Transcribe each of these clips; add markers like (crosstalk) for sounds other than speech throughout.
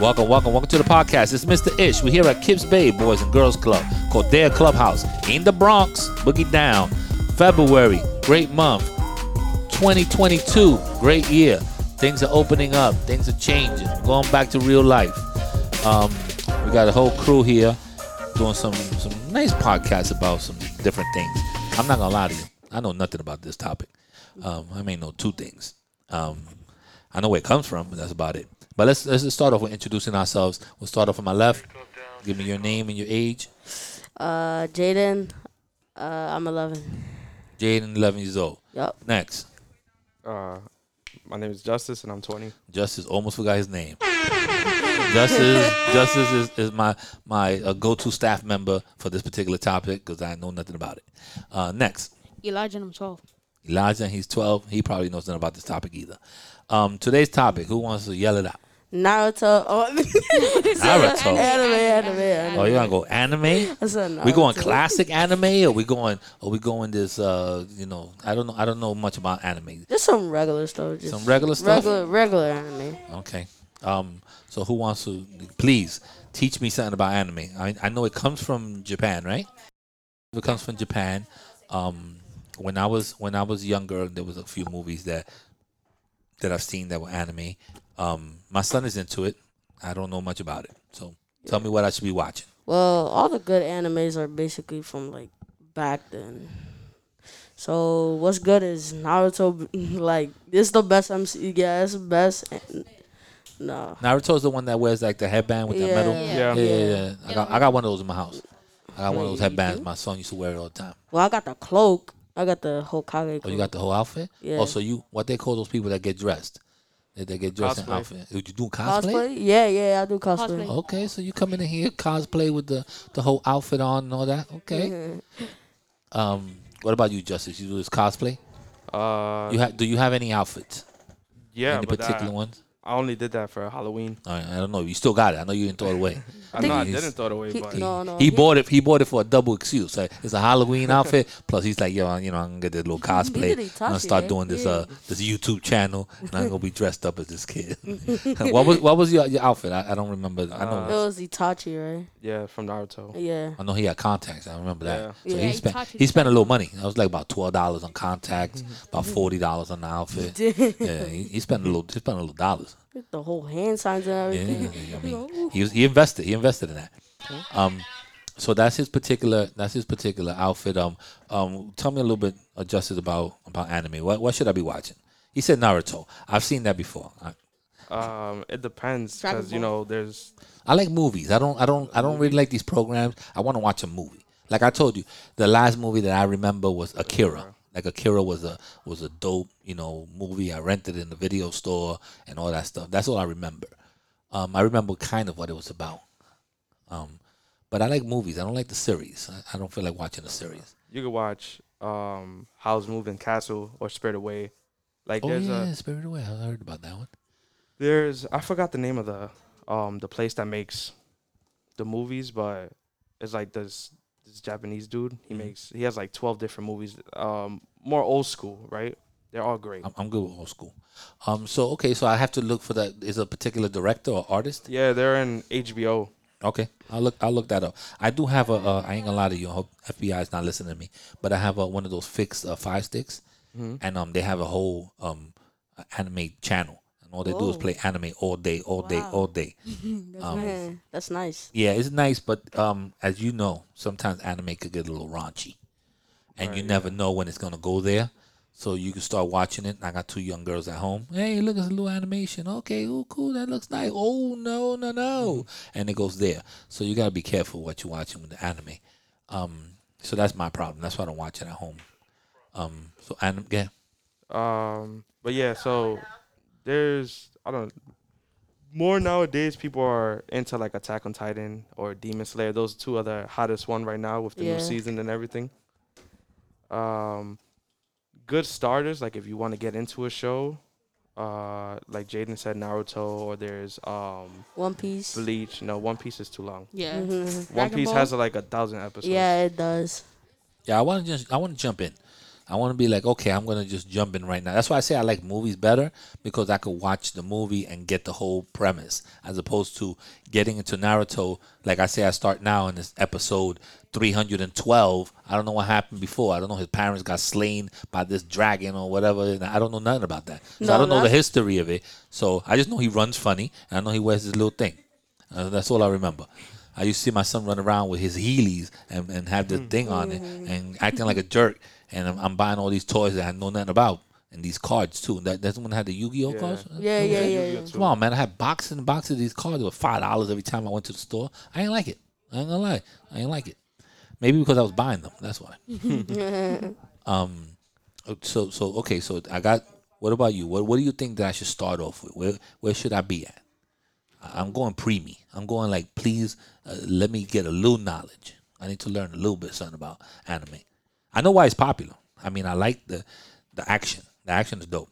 Welcome, welcome, welcome to the podcast. It's Mr. Ish. We're here at Kips Bay Boys and Girls Club called Their Clubhouse in the Bronx. Boogie down. February, great month. 2022, great year. Things are opening up. Things are changing. Going back to real life. Um, we got a whole crew here doing some some nice podcasts about some different things. I'm not gonna lie to you. I know nothing about this topic. Um, I may know two things. Um, I know where it comes from, but that's about it. But let's let's start off with introducing ourselves. We'll start off on my left. Give me your name and your age. Uh, Jaden, uh, I'm 11. Jaden, 11 years old. Yup. Next, Uh, my name is Justice, and I'm 20. Justice almost forgot his name. Justice Justice is, is my my uh, go-to staff member for this particular topic because I know nothing about it. Uh, next, Elijah, I'm 12. Elijah, he's 12. He probably knows nothing about this topic either. Um, today's topic, who wants to yell it out? Naruto. Oh, (laughs) Naruto. anime, anime, anime. Oh, you want to go anime? I said We going classic anime, or we going, or we going this? Uh, you know, I don't know. I don't know much about anime. Just some regular stuff. Just Some regular stuff? Regular, regular anime. Okay. Um. So who wants to? Please teach me something about anime. I I know it comes from Japan, right? It comes from Japan. Um. When I was when I was younger, there was a few movies that that I've seen that were anime. Um. My son is into it. I don't know much about it. So tell me what I should be watching. Well, all the good animes are basically from like back then. So what's good is Naruto. (laughs) Like this is the best MC. Yeah, it's the best. No. Naruto's the one that wears like the headband with the Yeah. metal. Yeah. Yeah, yeah, yeah. I got I got one of those in my house. I got one of those headbands. My son used to wear it all the time. Well, I got the cloak. I got the Hokage. Oh, you got the whole outfit? Yeah. Oh, so you what they call those people that get dressed? They, they get dressed in Cosplay. outfit. You do cosplay? cosplay. Yeah, yeah, I do cosplay. Cosplay. Okay, so you come in here cosplay with the the whole outfit on and all that. Okay. Mm-hmm. Um, what about you, Justice? You do this cosplay? Uh, You have? Do you have any outfits? yeah, any but particular I, ones? I only did that for Halloween. All right, I don't know. You still got it. I know you didn't throw it away. (laughs) I know I he's- didn't throw it away, He- but no, no. he bought it. He bought it for a double excuse. Like, it's a Halloween outfit. Plus, he's like, yo, you know, I'm gonna get this little cosplay. did I'm gonna start doing this Yeah. uh this YouTube channel, and I'm gonna be dressed up as this kid. (laughs) (laughs) what was what was your, your outfit? I, I don't remember. I know. It was Itachi, right? yeah, from Naruto. Yeah. I know he had contacts. I remember that. Yeah. So Yeah, he spent Itachi he spent a little money. That was like about twelve dollars on contacts, about forty dollars on the outfit. Yeah, he, he spent a little. He spent a little dollars. The whole hand signs and Yeah, everything. I (laughs) mean, he was, he invested. He invested in that. Um, so that's his particular. That's his particular outfit. Um, um, tell me a little bit, uh, Justice, about about anime. What what should I be watching? He said Naruto. I've seen that before. I, Um, it depends because you know there's I like movies. I don't. I don't. I don't really like these programs. I want to watch a movie. Like I told you, the last movie that I remember was Akira. Like Akira was a was a dope, you know, movie. I rented in the video store and all that stuff. That's all I remember. Um, I remember kind of what it was about. Um, but I like movies. I don't like the series. I, I don't feel like watching a series. you could watch um Howl's Moving Castle or Spirit Away. Like Oh there's yeah, a Spirit Away. I heard about that one. there's I forgot the name of the um the place that makes the movies, but it's like this this Japanese dude. He Mhm. makes he has like twelve different movies. Um, more old school, right? They're all great. I'm, I'm good with old school. Um, so okay, so I have to look for that. Is a particular director or artist? Yeah, they're in HBO. Okay, I'll look. I'll look that up. I do have a. Uh, I ain't gonna lie to you. I hope FBI is not listening to me. But I have a, one of those fixed uh, fire sticks, Mhm. and um, they have a whole um, anime channel, and all they do is Oh. play anime all day, all day, Wow. all day. (laughs) That's Um, nice. Man, that's nice. Yeah, it's nice, but um, as you know, sometimes anime could get a little raunchy, and you Right, never know when it's gonna go there. So you can start watching it. I got two young girls at home. Hey, look, it's a little animation. Okay, oh, cool. That looks nice. Oh no, no, no, and it goes there. So you gotta be careful what you're watching with the anime. Um, so that's my problem. That's why I don't watch it at home. Um, so anime, yeah. Um, but yeah, so there's I don't more nowadays people are into like Attack on Titan or Demon Slayer. Those two are the hottest one right now with the Yeah. new season and everything. Um, good starters like if you want to get into a show, uh, like Jaden said, Naruto or there's um One Piece. Bleach. No, One Piece is too long. Yeah. Mhm. One Dragon Piece Ball? has like a thousand episodes. Yeah, it does. Yeah, I want to just I want to jump in. I want to be like, okay, I'm gonna just jump in right now. That's why I say I like movies better because I could watch the movie and get the whole premise, as opposed to getting into Naruto. Like I say, I start now in this episode 312. I don't know what happened before. I don't know his parents got slain by this dragon or whatever. And I don't know nothing about that. So No, I don't know the history of it. So I just know he runs funny, and I know he wears his little thing. Uh, that's all I remember. I used to see my son run around with his Heelys and, and have the thing on it and acting like a jerk. And I'm, I'm buying all these toys that I know nothing about and these cards too. That that's when I had the Yu-Gi-Oh Yeah. cards. Yeah, yeah, yeah. yeah. Come on, man! I had boxes and boxes of these cards. They were five dollars every time I went to the store. I ain't like it. I ain't gonna lie. I ain't like it. Maybe because I was buying them. That's why. (laughs) um. So so okay. So I got. What about you? What What do you think that I should start off with? Where Where should I be at? I- I'm going preemie. I'm going like, please uh, let me get a little knowledge. I need to learn a little bit something about anime. I know why it's popular. I mean, I like the the action. The action is dope,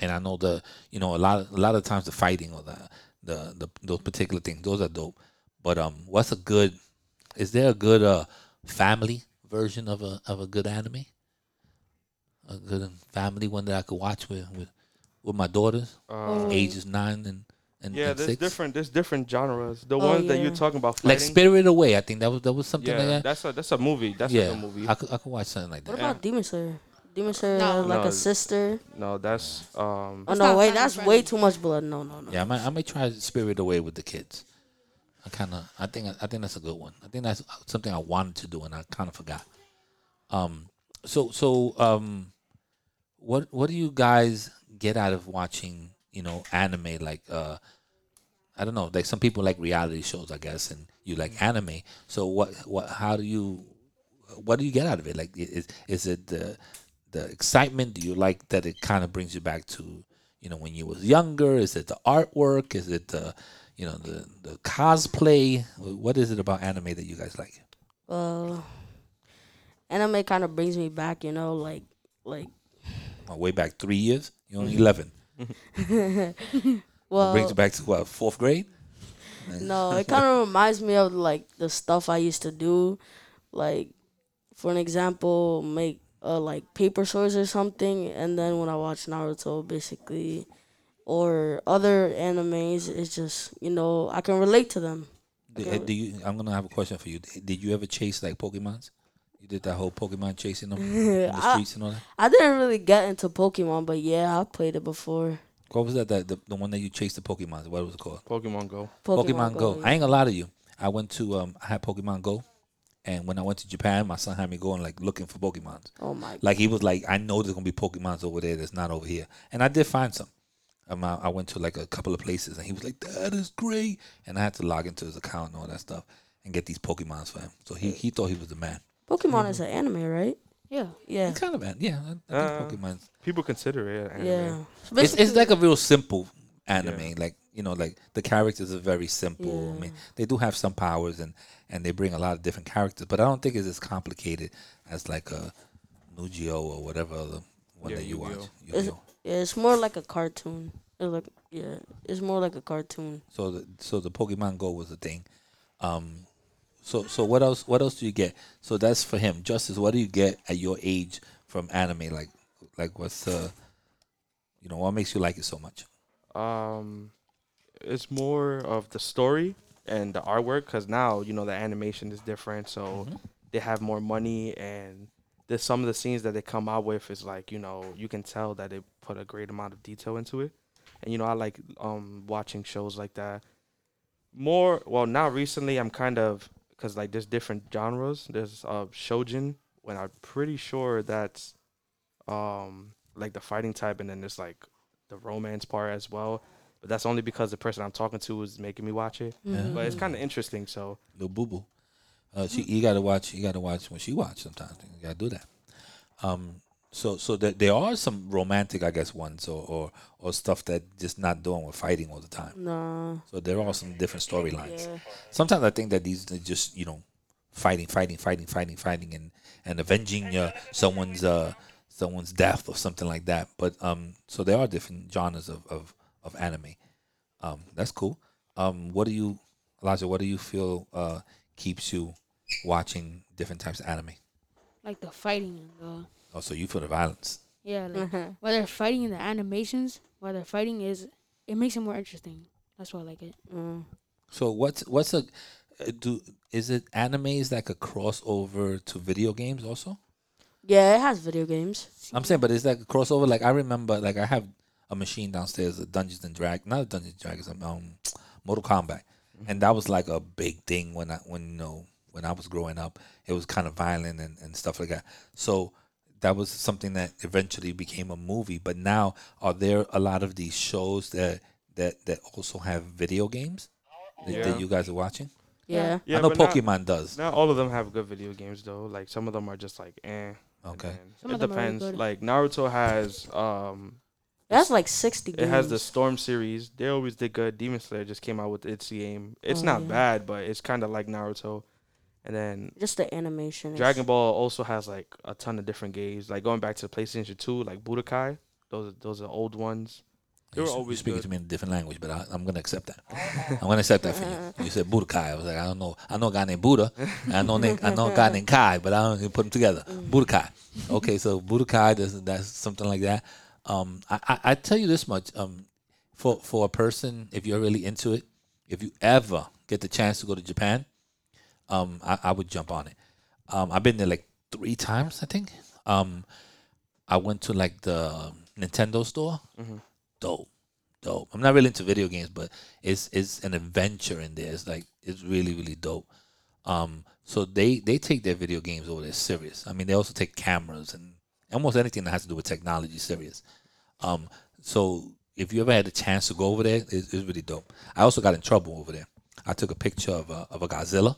and I know the you know a lot of, a lot of times the fighting or the the, the those particular things those are dope. But um, what's a good? Is there a good uh family version of a of a good anime? A good family one that I could watch with with, with my daughters, Uh, ages nine and and, yeah, and there's six. different. There's different genres. The Oh, ones that you're talking about, fighting, like Spirited Away. I think that was that was something Yeah, like that. that's a that's a movie. That's yeah, like a movie. I could I could watch something like that. What that. about Demon Slayer? Demon Slayer No. like No. a sister. no, that's um. Oh no, wait, that's friendly. way too much blood. No, no, no. Yeah, I might I might try Spirited Away with the kids. I kind of I think I think that's a good one. I think that's something I wanted to do and I kind of forgot. Um, so so um, what what do you guys get out of watching you know anime like uh I don't know like some people like reality shows I guess and you like anime. So what what how do you what do you get out of it? Like is is it the the excitement? Do you like that it kind of brings you back to you know when you was younger? Is it the artwork? Is it the you know the the cosplay? What is it about anime that you guys like? Uh, anime kind of brings me back. You know, like like Well, way back three years. You're only eleven. (laughs) well, brings you back to what fourth grade? (laughs) No, it kind of reminds me of like the stuff I used to do, like for an example, make uh like paper swords or something, and then when I watch Naruto, basically, or other animes, it's just you know I can relate to them. Do, uh, do you? I'm gonna have a question for you. Did you ever chase like Pokemons? You did that whole Pokemon chasing them in the (laughs) I- streets and all that. I didn't really get into Pokemon, but yeah, I played it before. What was that? The, the, the one that you chased the Pokemons. What was it called? Pokemon Go. Pokemon, Go. yeah. I ain't gonna lie to you. I went to um I had Pokemon Go, and when I went to Japan, my son had me going like looking for Pokemons. Oh my! Like he was like, I know there's gonna be Pokemons over there that's not over here, and I did find some. Um, I, I went to like a couple of places, and he was like, "That is great," and I had to log into his account and all that stuff and get these Pokemons for him. So he he thought he was the man. Pokemon is an anime, right? Yeah. Yeah, Kind of man, yeah. I, I Uh, think Pokemon. People consider it anime. yeah. It's it's like a real simple anime. Yeah. Like you know, like the characters are very simple. I mean, they do have some powers and and they bring a lot of different characters, but I don't think it's as complicated as like a Yu-Gi-Oh or whatever other one Yeah, that you watch. Yu-Gi-Oh. It's, Yu-Gi-Oh. yeah, it's more like a cartoon. It's like yeah, it's more like a cartoon. So the so the Pokemon Go was a thing. Um, so so what else what else do you get? So that's for him. Justice, what do you get at your age from anime? Like like what's the you know what makes you like it so much? Um, it's more of the story and the artwork because now you know the animation is different, so Mhm. they have more money and there's some of the scenes that they come out with is like you know you can tell that they put a great amount of detail into it, and you know I like um watching shows like that. More well now recently I'm kind of because like there's different genres. There's uh shojin when I'm pretty sure that's um like the fighting type, and then there's like the romance part as well. But that's only because the person I'm talking to is making me watch it. But it's kind of interesting. So Little boo boo. Uh, she you gotta watch you gotta watch when she watch sometimes. You gotta do that. Um so so there, there are some romantic I guess ones or, or or stuff that just not doing with fighting all the time. Nah. So there are some different storylines. Yeah. sometimes I think that these are just you know fighting, fighting, fighting, fighting, fighting, and and avenging uh, someone's uh, someone's death or something like that. But um, so there are different genres of of, of anime. Um, that's cool. Um, what do you, Elijah? What do you feel uh, keeps you watching different types of anime? Like the fighting and the Oh, so you for the violence? Yeah, like Mhm. while they're fighting in the animations, while they're fighting is it makes it more interesting. That's why I like it. Mm. So what's what's a uh, do is it animes that could cross over to video games also? Yeah, it has video games. I'm saying, but is that a crossover? Like I remember, like I have a machine downstairs, a Dungeons and Dragons, not a Dungeons and Dragons, um, Mortal Kombat, and that was like a big thing when I when you know when I was growing up. It was kind of violent and, and stuff like that. So that was something that eventually became a movie. But now, are there a lot of these shows that that that also have video games that, Yeah. that you guys are watching? Yeah. Yeah, I know but not- Pokemon does. Not all of them have good video games though. Like some of them are just like eh. and Okay. Some it of really depends. Like Naruto has um It has like 60 games. it has the Storm series. They always did good. Demon Slayer just came out with its game. It's Oh, not yeah. bad, but it's kind of like Naruto. And then Just the animation. is- Dragon Ball also has like a ton of different games. Like going back to the PlayStation 2, like Budokai. Those are, those are old ones. They You were always speaking good. to me in a different language, but I, I'm gonna accept that. (laughs) I'm gonna accept that for you. (laughs) You said Budokai. I was like, I don't know. I know a guy named Buddha. and I know na- I know a guy (laughs) named Kai, but I don't even put them together. Budokai. Okay, so Budokai. That's, that's something like that. Um, I, I I tell you this much. Um, for for a person, if you're really into it, if you ever get the chance to go to Japan, um, I, I would jump on it. Um, I've been there like three times, I think. Um, I went to like the Nintendo store. Dope, dope. I'm not really into video games, but it's it's an adventure in there. It's like it's really really dope. Um, so they they take their video games over there serious. I mean, they also take cameras and almost anything that has to do with technology serious. Um, so if you ever had a chance to go over there, it's, it's really dope. I also got in trouble over there. I took a picture of a, of a Godzilla,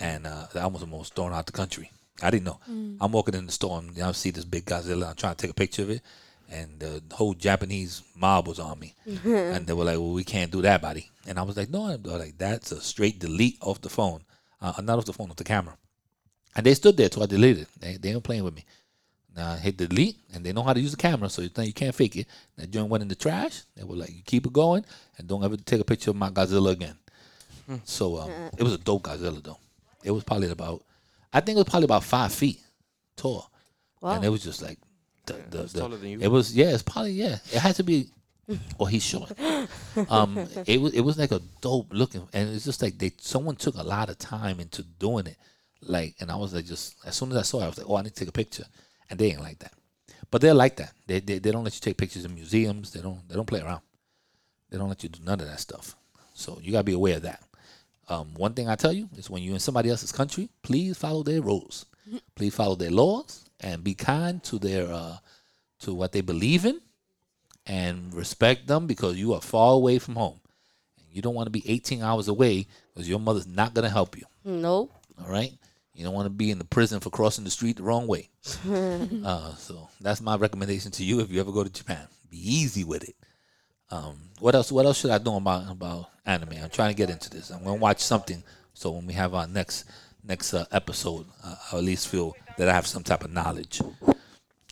and uh, I almost almost thrown out the country. I didn't know. I'm walking in the store and I see this big Godzilla. I'm trying to take a picture of it, and the whole Japanese mob was on me, (laughs) and they were like, "Well, we can't do that, buddy." And I was like, "No," they're like that's a straight delete off the phone, uh, not off the phone, off the camera. And they stood there till I deleted. it. They they ain't playing with me. Now I hit delete, and they know how to use the camera, so you think you can't fake it. That joint went in the trash. They were like, "You keep it going, and don't ever take a picture of my Godzilla again." So um, (laughs) it was a dope Godzilla though. It was probably about, I think it was probably about five feet tall, Wow. and it was just like the the, it's the- taller than you. it was yeah, it's probably yeah. It had to be. Oh, he's short. (laughs) Um, it was it was like a dope looking, and it's just like they someone took a lot of time into doing it. Like, and I was like, just as soon as I saw it, I was like, oh, I need to take a picture, and they ain't like that. But they're like that. They, they they don't let you take pictures in museums. They don't they don't play around. They don't let you do none of that stuff. So you gotta be aware of that. Um, one thing I tell you is when you're in somebody else's country, please follow their rules. (laughs) Please follow their laws and be kind to their uh, to what they believe in, and respect them because you are far away from home. You don't want to be 18 hours away because your mother's not gonna help you. Nope. All right. You don't want to be in the prison for crossing the street the wrong way. (laughs) uh, so that's my recommendation to you if you ever go to Japan. Be easy with it. Um, what else? What else should I know about about anime? I'm trying to get into this. I'm gonna watch something. So when we have our next next uh, episode, uh, I'll at least feel that I have some type of knowledge.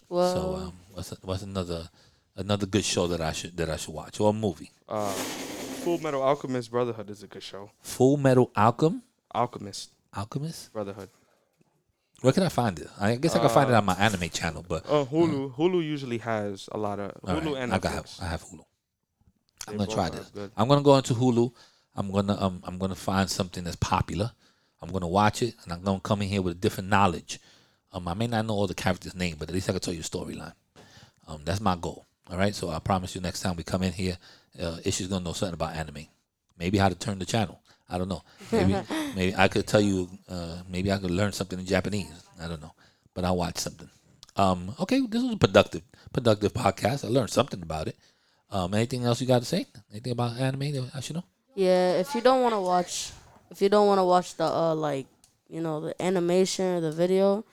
Well, So um, what's what's another another good show that I should that I should watch or a movie? Uh, Full Metal Alchemist Brotherhood is a good show. Full Metal Alchem Alchemist Alchemist. Brotherhood. Where can I find it? I guess I can find it on my anime channel, but Oh, Hulu. Hulu usually has a lot of All Hulu right, and I got I have Hulu. I'm gonna try this. good. I'm gonna go into Hulu. I'm gonna um I'm gonna find something that's popular. I'm gonna watch it, and I'm gonna come in here with a different knowledge. Um, I may not know all the characters' name, but at least I can tell you a storyline. Um, that's my goal. All right, so I promise you, next time we come in here, uh, Ish's gonna know something about anime. Maybe how to turn the channel. I don't know. Maybe (laughs) maybe I could tell you. Uh, maybe I could learn something in Japanese. I don't know, but I'll watch something. Um, okay, this was a productive productive podcast. I learned something about it. Um, anything else you got to say? Anything about anime that I should know? yeah, if you don't want to watch, if you don't want to watch the uh like, you know, the animation or the video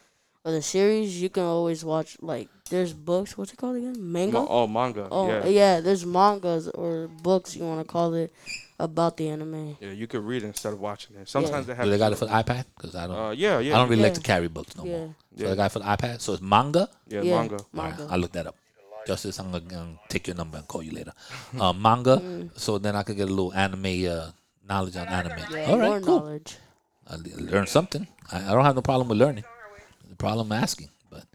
or the series, you can always watch like there's books. What's it called again? Manga. Ma- oh, manga. Oh yeah. yeah. there's mangas or books you want to call it about the anime. Yeah, you could read it instead of watching it. Sometimes they have. Do they got it for the iPad? Because I don't. Uh, yeah, yeah. I don't really like to carry books no Yeah. more. So Yeah. they got it for the iPad. So it's manga. yeah, Yeah, manga. All right, manga. I'll look that up. Justice, I'm gonna um, take your number and call you later. Uh, manga. Mm. So then I could get a little anime uh, knowledge on anime. Yeah, All more right, cool. knowledge. I le- learn something. I, I don't have no problem with learning. The problem asking. But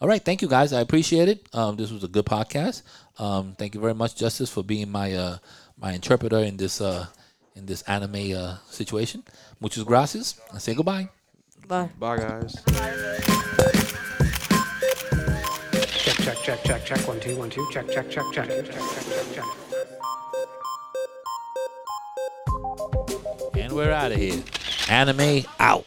All right, thank you guys. I appreciate it. Um, this was a good podcast. Um, thank you very much, Justice, for being my uh, my interpreter in this uh, in this anime uh, situation. Muchas gracias. I say goodbye. Bye. Bye, guys. Check, check, check, check. One, two, one, two. Check, check, check, check. Check, check, check, check. And we're out of here. Anime out.